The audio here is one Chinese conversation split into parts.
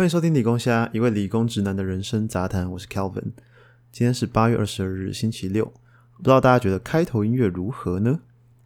欢迎收听理工虾，一位理工直男的人生杂谈。我是 Calvin，今天是八月二十二日，星期六。不知道大家觉得开头音乐如何呢？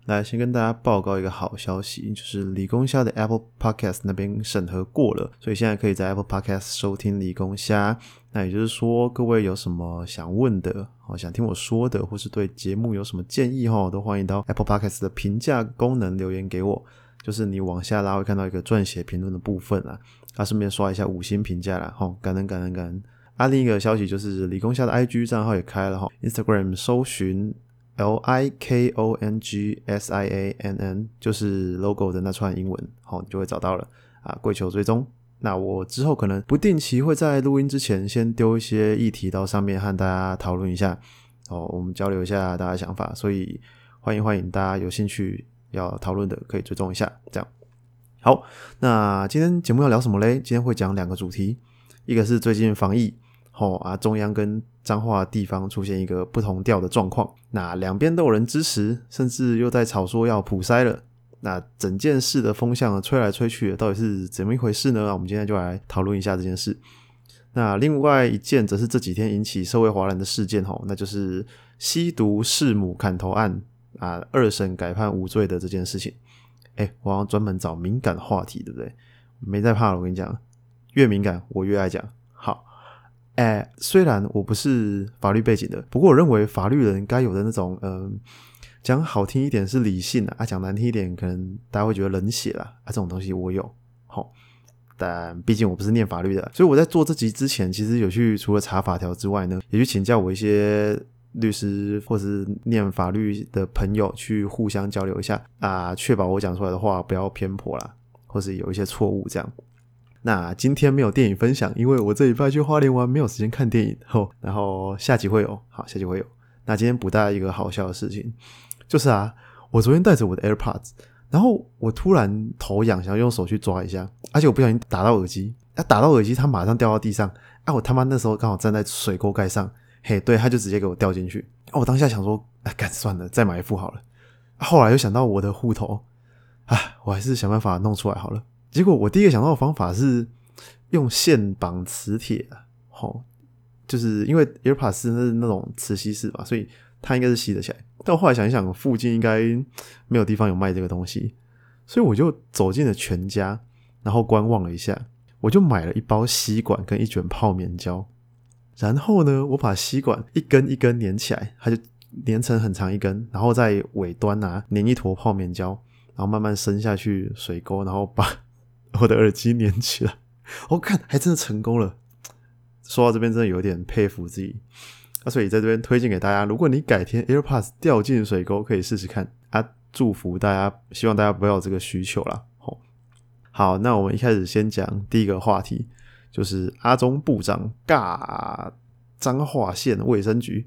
来，先跟大家报告一个好消息，就是理工虾的 Apple Podcast 那边审核过了，所以现在可以在 Apple Podcast 收听理工虾。那也就是说，各位有什么想问的，哦，想听我说的，或是对节目有什么建议哈，都欢迎到 Apple Podcast 的评价功能留言给我。就是你往下拉会看到一个撰写评论的部分啊，啊，顺便刷一下五星评价啦，吼，感恩感恩感恩。啊，另一个消息就是理工下的 IG 账号也开了哈，Instagram 搜寻 L I K O N G S I A N N，就是 logo 的那串英文，好，你就会找到了啊，跪求追踪。那我之后可能不定期会在录音之前先丢一些议题到上面和大家讨论一下，哦，我们交流一下大家想法，所以欢迎欢迎大家有兴趣。要讨论的可以追踪一下，这样好。那今天节目要聊什么嘞？今天会讲两个主题，一个是最近防疫，吼啊，中央跟彰化地方出现一个不同调的状况，那两边都有人支持，甚至又在吵说要普筛了。那整件事的风向吹来吹去，到底是怎么一回事呢？我们今天就来讨论一下这件事。那另外一件则是这几天引起社会哗然的事件，吼，那就是吸毒弑母砍头案。啊，二审改判无罪的这件事情，哎，我要专门找敏感的话题，对不对？没在怕了，我跟你讲，越敏感我越爱讲。好，哎，虽然我不是法律背景的，不过我认为法律人该有的那种，嗯，讲好听一点是理性的，啊，讲难听一点，可能大家会觉得冷血啦。啊，这种东西我有。好，但毕竟我不是念法律的，所以我在做这集之前，其实有去除了查法条之外呢，也去请教我一些。律师或是念法律的朋友去互相交流一下啊，确保我讲出来的话不要偏颇啦，或是有一些错误这样。那今天没有电影分享，因为我这礼拜去花莲玩，没有时间看电影。后然后下集会有，好，下集会有。那今天补大家一个好笑的事情，就是啊，我昨天带着我的 AirPods，然后我突然头痒，想要用手去抓一下，而且我不小心打到耳机，啊，打到耳机，它马上掉到地上。啊，我他妈那时候刚好站在水沟盖上。嘿，对，他就直接给我掉进去。我当下想说，哎，干算了，再买一副好了。后来又想到我的户头，啊，我还是想办法弄出来好了。结果我第一个想到的方法是用线绑磁铁，好，就是因为 AirPods 是那种磁吸式吧，所以它应该是吸得起来。但我后来想一想，附近应该没有地方有卖这个东西，所以我就走进了全家，然后观望了一下，我就买了一包吸管跟一卷泡棉胶。然后呢，我把吸管一根一根连起来，它就连成很长一根，然后在尾端啊粘一坨泡棉胶，然后慢慢伸下去水沟，然后把我的耳机粘起来。我看还真的成功了。说到这边，真的有点佩服自己。那所以在这边推荐给大家，如果你改天 AirPods 掉进水沟，可以试试看。啊，祝福大家，希望大家不要有这个需求啦。好，好，那我们一开始先讲第一个话题。就是阿中部长尬彰化县卫生局，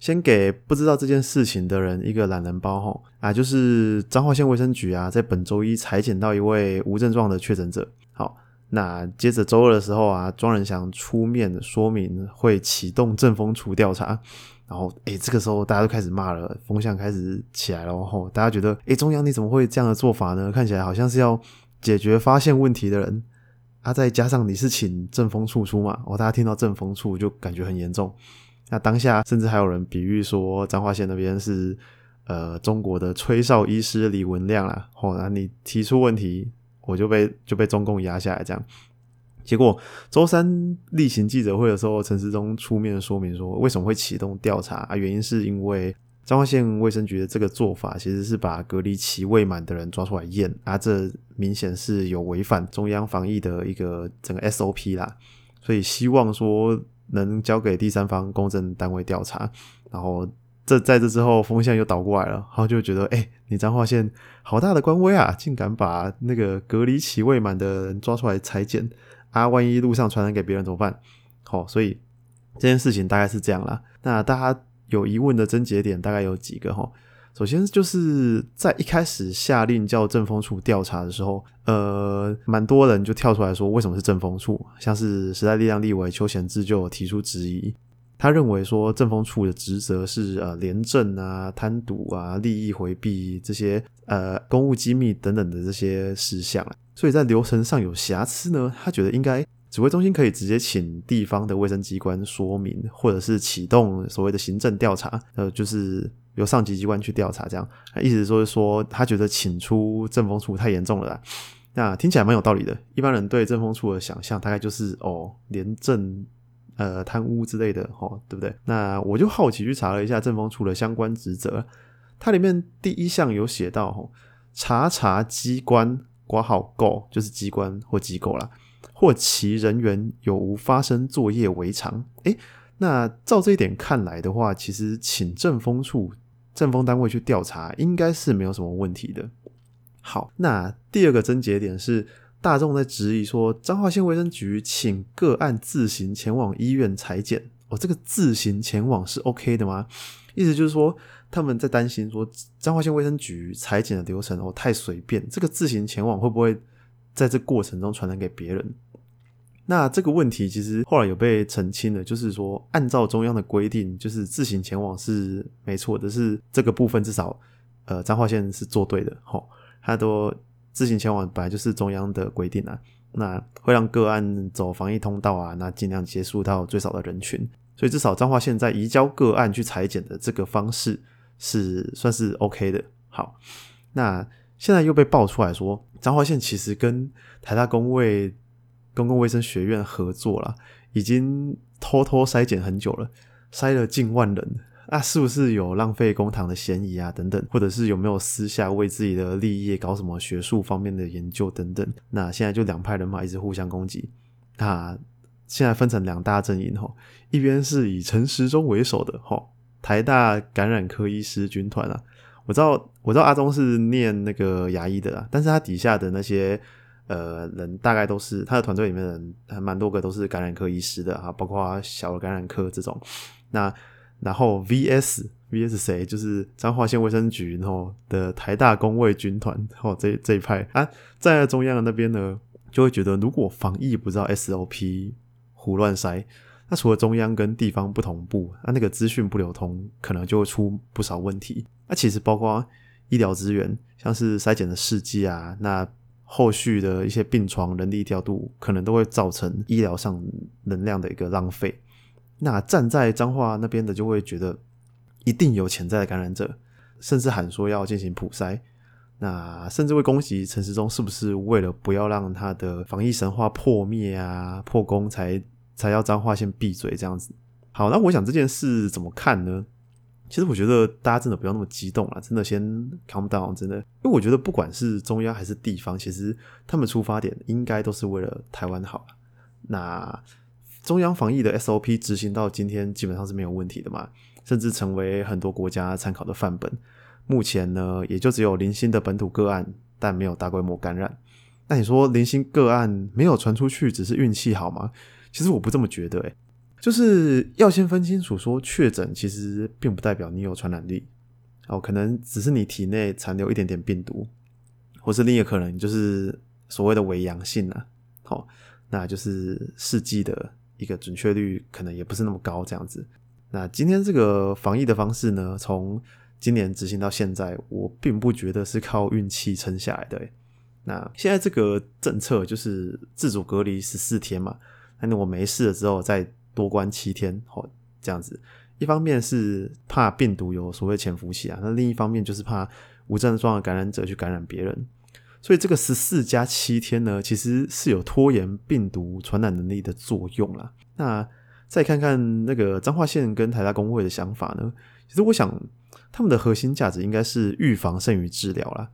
先给不知道这件事情的人一个懒人包吼啊，就是彰化县卫生局啊，在本周一裁剪到一位无症状的确诊者。好，那接着周二的时候啊，庄仁祥出面说明会启动正风处调查，然后诶，这个时候大家都开始骂了，风向开始起来了吼，大家觉得诶，中央你怎么会这样的做法呢？看起来好像是要解决发现问题的人。啊，再加上你是请正风处出嘛，哦，大家听到正风处就感觉很严重。那当下甚至还有人比喻说，彰化县那边是呃中国的吹哨医师李文亮啦。哦，那你提出问题，我就被就被中共压下来这样。结果周三例行记者会的时候，陈时中出面说明说，为什么会启动调查啊？原因是因为。彰化县卫生局的这个做法，其实是把隔离期未满的人抓出来验啊，这明显是有违反中央防疫的一个整个 SOP 啦，所以希望说能交给第三方公证单位调查。然后这在这之后风向又倒过来了，然后就觉得，哎，你彰化县好大的官威啊，竟敢把那个隔离期未满的人抓出来裁剪啊，万一路上传染给别人怎么办？好，所以这件事情大概是这样啦。那大家。有疑问的症结点大概有几个哈？首先就是在一开始下令叫政风处调查的时候，呃，蛮多人就跳出来说，为什么是政风处？像是时代力量立委邱贤志就提出质疑，他认为说政风处的职责是呃廉政啊、贪渎啊、利益回避这些呃公务机密等等的这些事项，所以在流程上有瑕疵呢，他觉得应该指挥中心可以直接请地方的卫生机关说明，或者是启动所谓的行政调查，呃，就是由上级机关去调查，这样意思说是说他觉得请出政风处太严重了啦。那听起来蛮有道理的。一般人对政风处的想象大概就是哦，廉政呃贪污之类的，哦，对不对？那我就好奇去查了一下政风处的相关职责，它里面第一项有写到，查查机关挂号构就是机关或机构啦。或其人员有无发生作业违常？诶，那照这一点看来的话，其实请政风处、政风单位去调查，应该是没有什么问题的。好，那第二个症结点是大众在质疑说，彰化县卫生局请个案自行前往医院裁剪，哦，这个自行前往是 OK 的吗？意思就是说，他们在担心说，彰化县卫生局裁剪的流程哦太随便，这个自行前往会不会在这过程中传染给别人？那这个问题其实后来有被澄清了，就是说按照中央的规定，就是自行前往是没错的，是这个部分至少呃彰化县是做对的，吼，他都自行前往本来就是中央的规定啊，那会让个案走防疫通道啊，那尽量接触到最少的人群，所以至少彰化县在移交个案去裁剪的这个方式是算是 OK 的。好，那现在又被爆出来说彰化县其实跟台大公卫。公共卫生学院合作了，已经偷偷筛检很久了，筛了近万人啊，是不是有浪费公堂的嫌疑啊？等等，或者是有没有私下为自己的利益搞什么学术方面的研究等等？那现在就两派人马一直互相攻击啊，现在分成两大阵营吼，一边是以陈时中为首的吼，台大感染科医师军团啊，我知道我知道阿忠是念那个牙医的啦，但是他底下的那些。呃，人大概都是他的团队里面人，还蛮多个都是感染科医师的啊，包括小儿感染科这种。那然后 V S V S 谁？就是彰化县卫生局然后的台大工卫军团哦，这这一派啊，在中央的那边呢，就会觉得如果防疫不知道 S O P 胡乱塞，那除了中央跟地方不同步，那那个资讯不流通，可能就会出不少问题。那其实包括医疗资源，像是筛检的试剂啊，那。后续的一些病床人力调度，可能都会造成医疗上能量的一个浪费。那站在彰化那边的，就会觉得一定有潜在的感染者，甚至喊说要进行普筛。那甚至会攻击陈时中是不是为了不要让他的防疫神话破灭啊、破功，才才要彰化先闭嘴这样子。好，那我想这件事怎么看呢？其实我觉得大家真的不要那么激动了，真的先 calm down，真的，因为我觉得不管是中央还是地方，其实他们出发点应该都是为了台湾好。那中央防疫的 SOP 执行到今天基本上是没有问题的嘛，甚至成为很多国家参考的范本。目前呢，也就只有零星的本土个案，但没有大规模感染。那你说零星个案没有传出去，只是运气好吗？其实我不这么觉得，诶就是要先分清楚，说确诊其实并不代表你有传染力，哦，可能只是你体内残留一点点病毒，或是另一个可能就是所谓的伪阳性啊，好，那就是试剂的一个准确率可能也不是那么高这样子。那今天这个防疫的方式呢，从今年执行到现在，我并不觉得是靠运气撑下来的。那现在这个政策就是自主隔离十四天嘛，那我没事了之后再。多关七天，哦，这样子，一方面是怕病毒有所谓潜伏期啊，那另一方面就是怕无症状的感染者去感染别人，所以这个十四加七天呢，其实是有拖延病毒传染能力的作用啦。那再看看那个彰化县跟台大工会的想法呢，其实我想他们的核心价值应该是预防胜于治疗啦。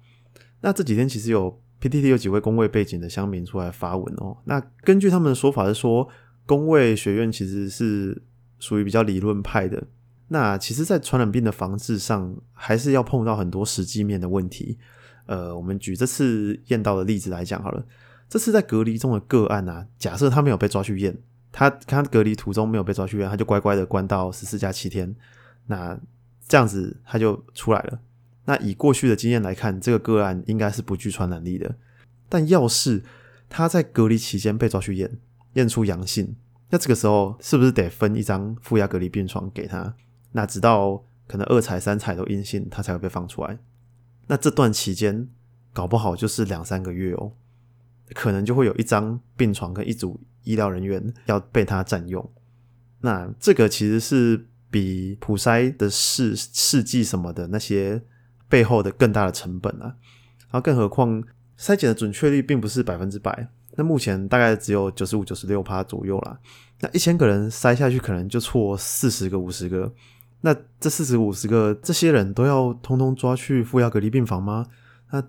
那这几天其实有 PTT 有几位工位背景的乡民出来发文哦，那根据他们的说法是说。工卫学院其实是属于比较理论派的，那其实，在传染病的防治上，还是要碰到很多实际面的问题。呃，我们举这次验到的例子来讲好了，这次在隔离中的个案啊，假设他没有被抓去验，他他隔离途中没有被抓去验，他就乖乖的关到十四加七天，那这样子他就出来了。那以过去的经验来看，这个个案应该是不具传染力的。但要是他在隔离期间被抓去验，验出阳性，那这个时候是不是得分一张负压隔离病床给他？那直到可能二采三采都阴性，他才会被放出来。那这段期间搞不好就是两三个月哦。可能就会有一张病床跟一组医疗人员要被他占用。那这个其实是比普筛的试试剂什么的那些背后的更大的成本啊。然后更何况筛检的准确率并不是百分之百，那目前大概只有九十五、九十六趴左右啦。那一千个人筛下去，可能就错四十个、五十个。那这四十五十个这些人都要通通抓去负压隔离病房吗？那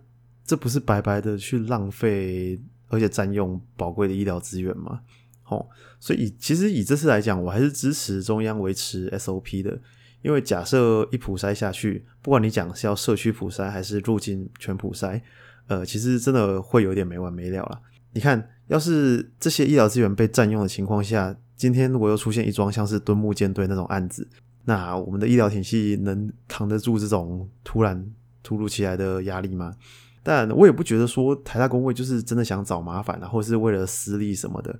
这不是白白的去浪费，而且占用宝贵的医疗资源吗？哦，所以其实以这次来讲，我还是支持中央维持 SOP 的，因为假设一普筛下去，不管你讲是要社区普筛还是入境全普筛，呃，其实真的会有点没完没了了。你看，要是这些医疗资源被占用的情况下，今天如果又出现一桩像是敦木舰队那种案子，那我们的医疗体系能扛得住这种突然突如其来的压力吗？但我也不觉得说台大工会就是真的想找麻烦啊，或是为了私利什么的。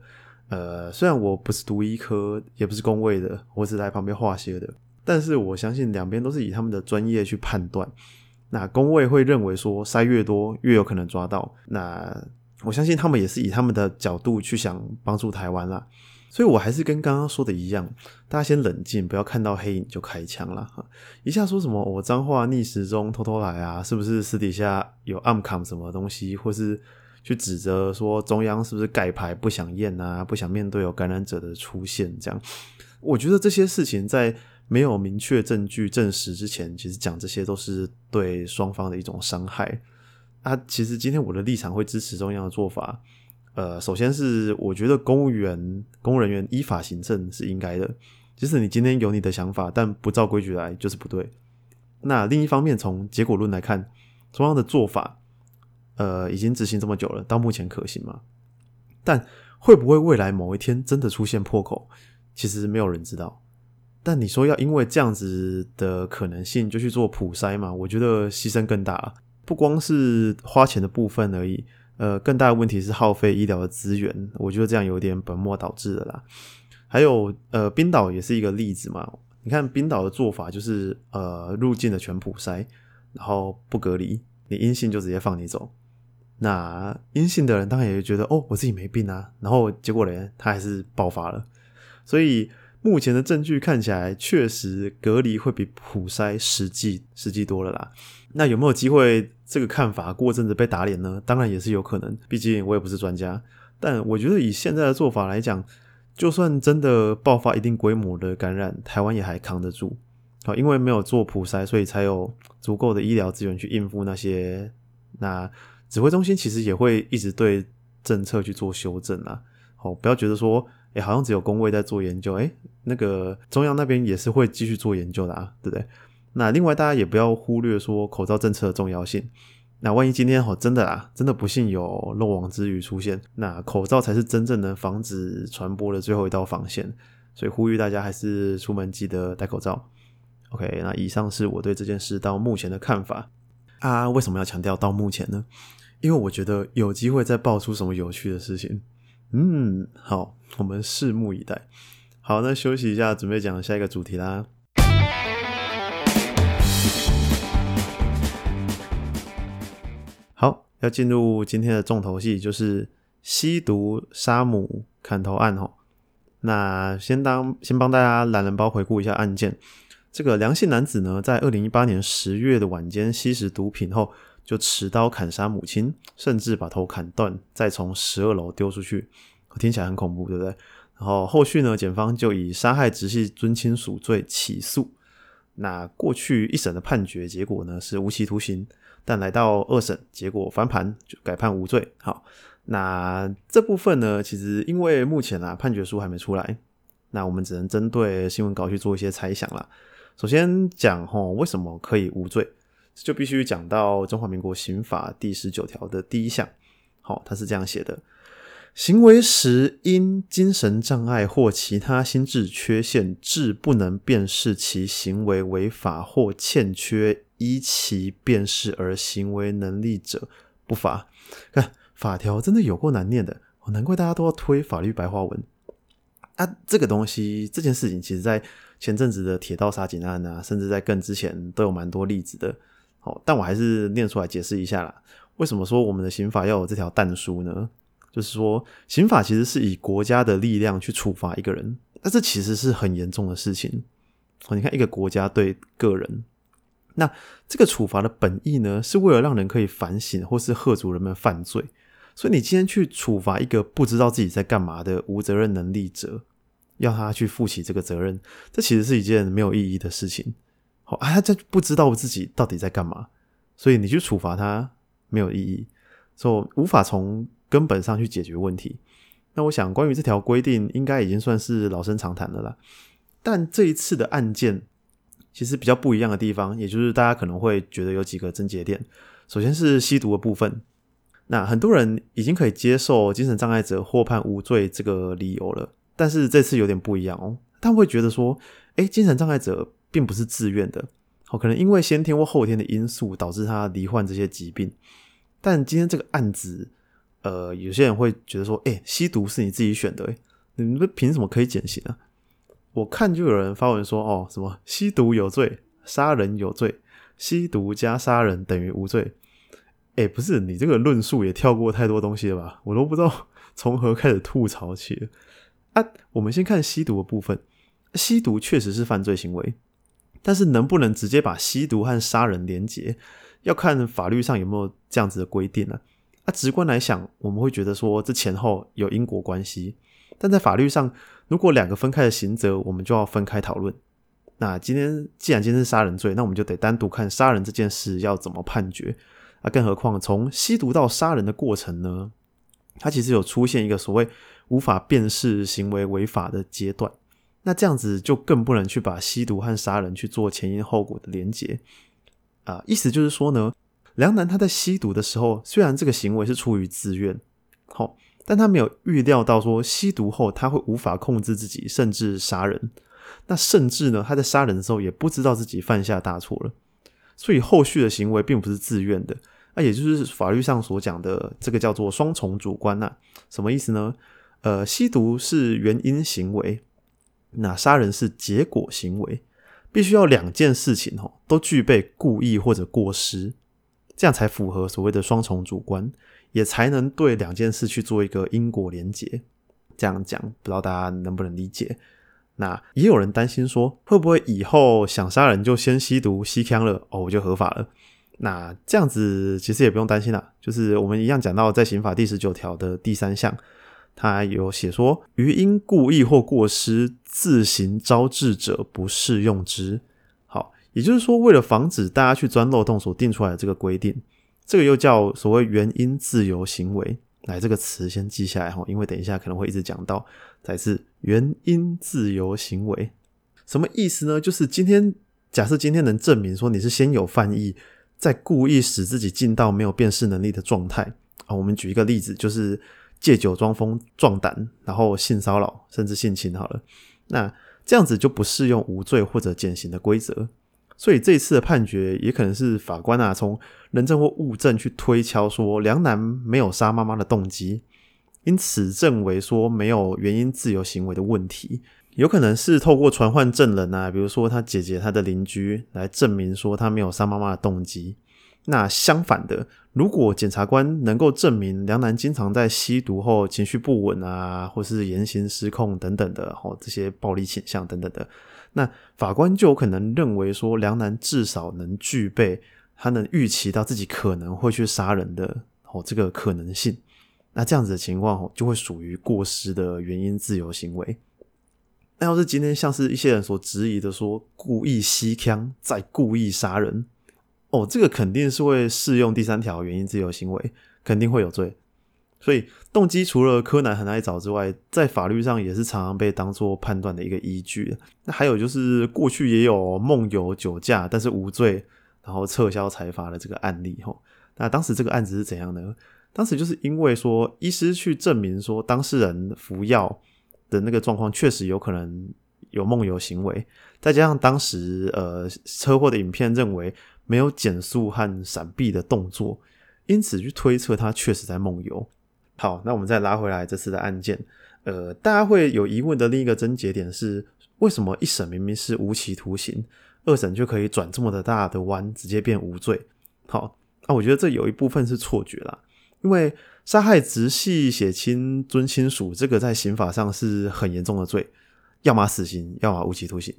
呃，虽然我不是读医科，也不是工位的，我只是在旁边画些的，但是我相信两边都是以他们的专业去判断。那工位会认为说塞越多越有可能抓到，那我相信他们也是以他们的角度去想帮助台湾啦。所以，我还是跟刚刚说的一样，大家先冷静，不要看到黑影就开枪了。一下说什么我脏话逆时钟偷偷来啊，是不是私底下有暗扛什么东西，或是去指责说中央是不是盖牌不想验啊，不想面对有感染者的出现？这样，我觉得这些事情在没有明确证据证实之前，其实讲这些都是对双方的一种伤害。啊，其实今天我的立场会支持中央的做法。呃，首先是我觉得公务员、公务人员依法行政是应该的，即使你今天有你的想法，但不照规矩来就是不对。那另一方面，从结果论来看，中央的做法，呃，已经执行这么久了，到目前可行吗？但会不会未来某一天真的出现破口，其实没有人知道。但你说要因为这样子的可能性就去做普筛嘛？我觉得牺牲更大，不光是花钱的部分而已。呃，更大的问题是耗费医疗的资源，我觉得这样有点本末倒置了啦。还有，呃，冰岛也是一个例子嘛。你看冰岛的做法就是，呃，入境的全普筛，然后不隔离，你阴性就直接放你走。那阴性的人当然也觉得，哦，我自己没病啊。然后结果呢，他还是爆发了。所以目前的证据看起来，确实隔离会比普筛实际实际多了啦。那有没有机会这个看法过阵子被打脸呢？当然也是有可能，毕竟我也不是专家。但我觉得以现在的做法来讲，就算真的爆发一定规模的感染，台湾也还扛得住。好，因为没有做普筛，所以才有足够的医疗资源去应付那些。那指挥中心其实也会一直对政策去做修正啊。好，不要觉得说，哎，好像只有工位在做研究，哎，那个中央那边也是会继续做研究的啊，对不对？那另外，大家也不要忽略说口罩政策的重要性。那万一今天哦真的啊，真的不幸有漏网之鱼出现，那口罩才是真正能防止传播的最后一道防线。所以呼吁大家还是出门记得戴口罩。OK，那以上是我对这件事到目前的看法啊。为什么要强调到目前呢？因为我觉得有机会再爆出什么有趣的事情。嗯，好，我们拭目以待。好，那休息一下，准备讲下一个主题啦。好要进入今天的重头戏，就是吸毒杀母砍头案哦。那先当先帮大家懒人包回顾一下案件。这个梁姓男子呢，在二零一八年十月的晚间吸食毒品后，就持刀砍杀母亲，甚至把头砍断，再从十二楼丢出去。听起来很恐怖，对不对？然后后续呢，检方就以杀害直系尊亲属罪起诉。那过去一审的判决结果呢，是无期徒刑。但来到二审，结果翻盘，就改判无罪。好，那这部分呢，其实因为目前啊判决书还没出来，那我们只能针对新闻稿去做一些猜想啦。首先讲吼，为什么可以无罪，就必须讲到中华民国刑法第十九条的第一项。好，它是这样写的：行为时因精神障碍或其他心智缺陷，致不能辨识其行为违法或欠缺。依其辨识而行为能力者不罚。看法条真的有够难念的，难怪大家都要推法律白话文啊！这个东西，这件事情，其实在前阵子的铁道杀警案啊，甚至在更之前都有蛮多例子的。但我还是念出来解释一下啦。为什么说我们的刑法要有这条弹书呢？就是说刑法其实是以国家的力量去处罚一个人，那这其实是很严重的事情。哦，你看一个国家对个人，那这个处罚的本意呢，是为了让人可以反省或是吓阻人们犯罪。所以你今天去处罚一个不知道自己在干嘛的无责任能力者，要他去负起这个责任，这其实是一件没有意义的事情。好啊，他这不知道自己到底在干嘛，所以你去处罚他没有意义，所以无法从根本上去解决问题。那我想，关于这条规定，应该已经算是老生常谈的了。但这一次的案件，其实比较不一样的地方，也就是大家可能会觉得有几个症结点。首先是吸毒的部分。那很多人已经可以接受精神障碍者获判无罪这个理由了，但是这次有点不一样哦。他会觉得说，哎，精神障碍者并不是自愿的，哦，可能因为先天或后天的因素导致他罹患这些疾病。但今天这个案子，呃，有些人会觉得说，哎，吸毒是你自己选的，你们凭什么可以减刑啊？我看就有人发文说，哦，什么吸毒有罪，杀人有罪，吸毒加杀人等于无罪。哎，不是你这个论述也跳过太多东西了吧？我都不知道从何开始吐槽起。啊，我们先看吸毒的部分，吸毒确实是犯罪行为，但是能不能直接把吸毒和杀人连结，要看法律上有没有这样子的规定呢？啊，直观来想，我们会觉得说这前后有因果关系，但在法律上，如果两个分开的刑责，我们就要分开讨论。那今天既然今天是杀人罪，那我们就得单独看杀人这件事要怎么判决。啊，更何况从吸毒到杀人的过程呢？它其实有出现一个所谓无法辨识行为违法的阶段。那这样子就更不能去把吸毒和杀人去做前因后果的连结啊。意思就是说呢，梁南他在吸毒的时候，虽然这个行为是出于自愿，好，但他没有预料到说吸毒后他会无法控制自己，甚至杀人。那甚至呢，他在杀人的时候也不知道自己犯下大错了。所以后续的行为并不是自愿的，那也就是法律上所讲的这个叫做双重主观呐？什么意思呢？呃，吸毒是原因行为，那杀人是结果行为，必须要两件事情哦都具备故意或者过失，这样才符合所谓的双重主观，也才能对两件事去做一个因果连结。这样讲，不知道大家能不能理解？那也有人担心说，会不会以后想杀人就先吸毒吸枪了哦，我就合法了？那这样子其实也不用担心啦，就是我们一样讲到在刑法第十九条的第三项，它有写说，于因故意或过失自行招致者，不适用之。好，也就是说，为了防止大家去钻漏洞所定出来的这个规定，这个又叫所谓原因自由行为。来，这个词先记下来哈，因为等一下可能会一直讲到。再次，原因自由行为什么意思呢？就是今天假设今天能证明说你是先有犯意，再故意使自己进到没有辨识能力的状态啊。我们举一个例子，就是借酒装疯壮胆，然后性骚扰甚至性侵好了。那这样子就不适用无罪或者减刑的规则。所以这一次的判决也可能是法官啊，从人证或物证去推敲说梁楠没有杀妈妈的动机，因此认为说没有原因自由行为的问题，有可能是透过传唤证人啊，比如说他姐姐、他的邻居来证明说他没有杀妈妈的动机。那相反的，如果检察官能够证明梁南经常在吸毒后情绪不稳啊，或是言行失控等等的，哦这些暴力倾向等等的。那法官就有可能认为说，梁南至少能具备他能预期到自己可能会去杀人的哦这个可能性。那这样子的情况，就会属于过失的原因自由行为。那要是今天像是一些人所质疑的说，故意吸枪再故意杀人，哦，这个肯定是会适用第三条原因自由行为，肯定会有罪。所以动机除了柯南很爱找之外，在法律上也是常常被当做判断的一个依据。那还有就是过去也有梦游酒驾但是无罪，然后撤销裁罚的这个案例。吼，那当时这个案子是怎样呢？当时就是因为说医师去证明说当事人服药的那个状况确实有可能有梦游行为，再加上当时呃车祸的影片认为没有减速和闪避的动作，因此去推测他确实在梦游。好，那我们再拉回来这次的案件，呃，大家会有疑问的另一个症结点是，为什么一审明明是无期徒刑，二审就可以转这么的大的弯，直接变无罪？好，那我觉得这有一部分是错觉啦，因为杀害直系血亲尊亲属，这个在刑法上是很严重的罪，要么死刑，要么无期徒刑。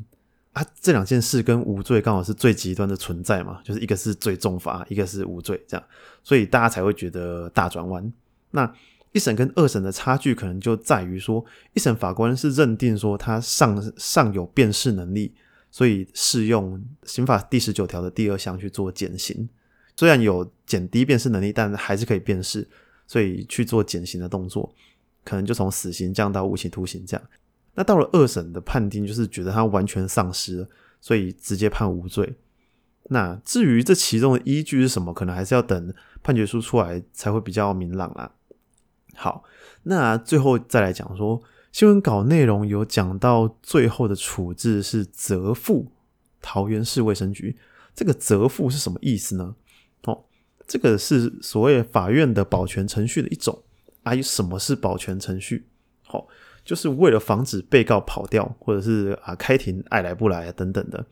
啊，这两件事跟无罪刚好是最极端的存在嘛，就是一个是最重罚，一个是无罪，这样，所以大家才会觉得大转弯。那一审跟二审的差距，可能就在于说，一审法官是认定说他尚尚有辨识能力，所以适用刑法第十九条的第二项去做减刑。虽然有减低辨识能力，但还是可以辨识，所以去做减刑的动作，可能就从死刑降到无期徒刑这样。那到了二审的判定，就是觉得他完全丧失了，所以直接判无罪。那至于这其中的依据是什么，可能还是要等判决书出来才会比较明朗啦。好，那最后再来讲说，新闻稿内容有讲到最后的处置是责付桃园市卫生局，这个责付是什么意思呢？哦，这个是所谓法院的保全程序的一种。啊，什么是保全程序？好。就是为了防止被告跑掉，或者是啊开庭爱来不来啊等等的，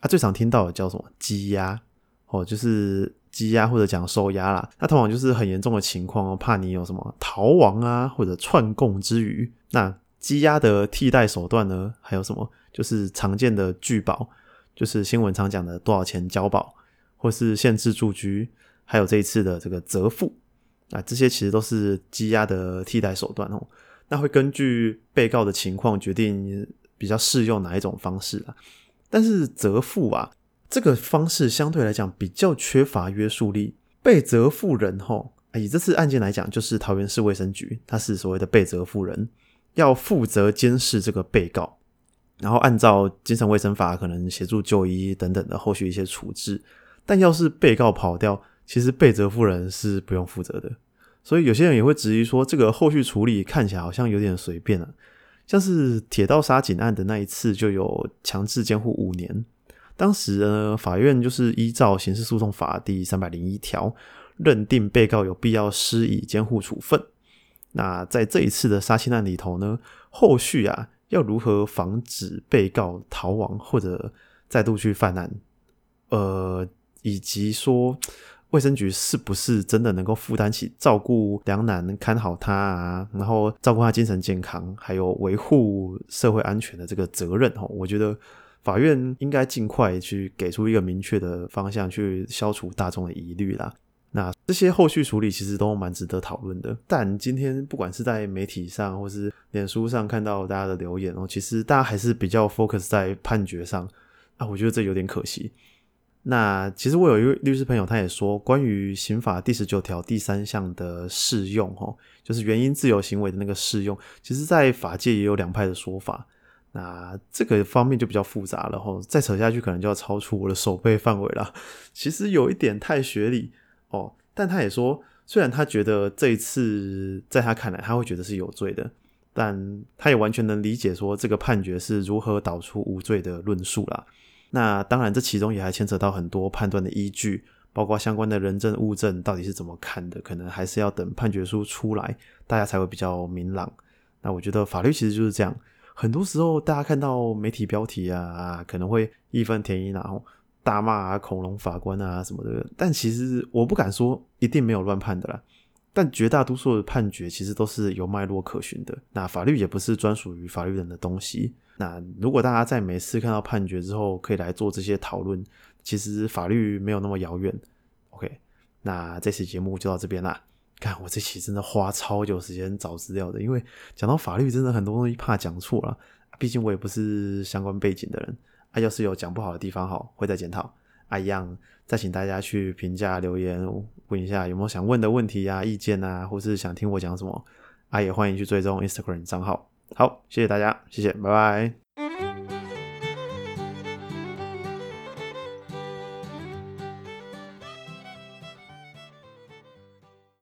啊最常听到的叫什么羁押哦，就是羁押或者讲收押啦。那通常就是很严重的情况哦，怕你有什么逃亡啊或者串供之余，那羁押的替代手段呢还有什么？就是常见的拒保，就是新闻常讲的多少钱交保，或是限制住居，还有这一次的这个责付啊，这些其实都是羁押的替代手段哦。那会根据被告的情况决定比较适用哪一种方式啊？但是责付啊，这个方式相对来讲比较缺乏约束力。被责付人吼，以这次案件来讲，就是桃园市卫生局，他是所谓的被责付人，要负责监视这个被告，然后按照精神卫生法可能协助就医等等的后续一些处置。但要是被告跑掉，其实被责付人是不用负责的。所以有些人也会质疑说，这个后续处理看起来好像有点随便了。像是铁道杀警案的那一次，就有强制监护五年。当时呢，法院就是依照刑事诉讼法第三百零一条，认定被告有必要施以监护处分。那在这一次的杀亲案里头呢，后续啊要如何防止被告逃亡或者再度去犯案？呃，以及说。卫生局是不是真的能够负担起照顾梁楠、看好他啊，然后照顾他精神健康，还有维护社会安全的这个责任？哈，我觉得法院应该尽快去给出一个明确的方向，去消除大众的疑虑啦。那这些后续处理其实都蛮值得讨论的。但今天不管是在媒体上，或是脸书上看到大家的留言哦，其实大家还是比较 focus 在判决上啊，我觉得这有点可惜。那其实我有一位律师朋友，他也说，关于刑法第十九条第三项的适用，哈，就是原因自由行为的那个适用，其实，在法界也有两派的说法。那这个方面就比较复杂了，哈，再扯下去可能就要超出我的手背范围了。其实有一点太学理哦，但他也说，虽然他觉得这一次在他看来，他会觉得是有罪的，但他也完全能理解说这个判决是如何导出无罪的论述啦。那当然，这其中也还牵扯到很多判断的依据，包括相关的人证物证到底是怎么看的，可能还是要等判决书出来，大家才会比较明朗。那我觉得法律其实就是这样，很多时候大家看到媒体标题啊，可能会义愤填膺，然后大骂恐龙法官啊什么的，但其实我不敢说一定没有乱判的啦。但绝大多数的判决其实都是有脉络可循的。那法律也不是专属于法律人的东西。那如果大家在每次看到判决之后，可以来做这些讨论，其实法律没有那么遥远。OK，那这期节目就到这边啦。看我这期真的花超久时间找资料的，因为讲到法律，真的很多东西怕讲错了。毕竟我也不是相关背景的人。啊，要是有讲不好的地方，好会再检讨。啊，一样再请大家去评价留言，问一下有没有想问的问题啊、意见啊，或是想听我讲什么啊，也欢迎去追踪 Instagram 账号。好，谢谢大家，谢谢，拜拜。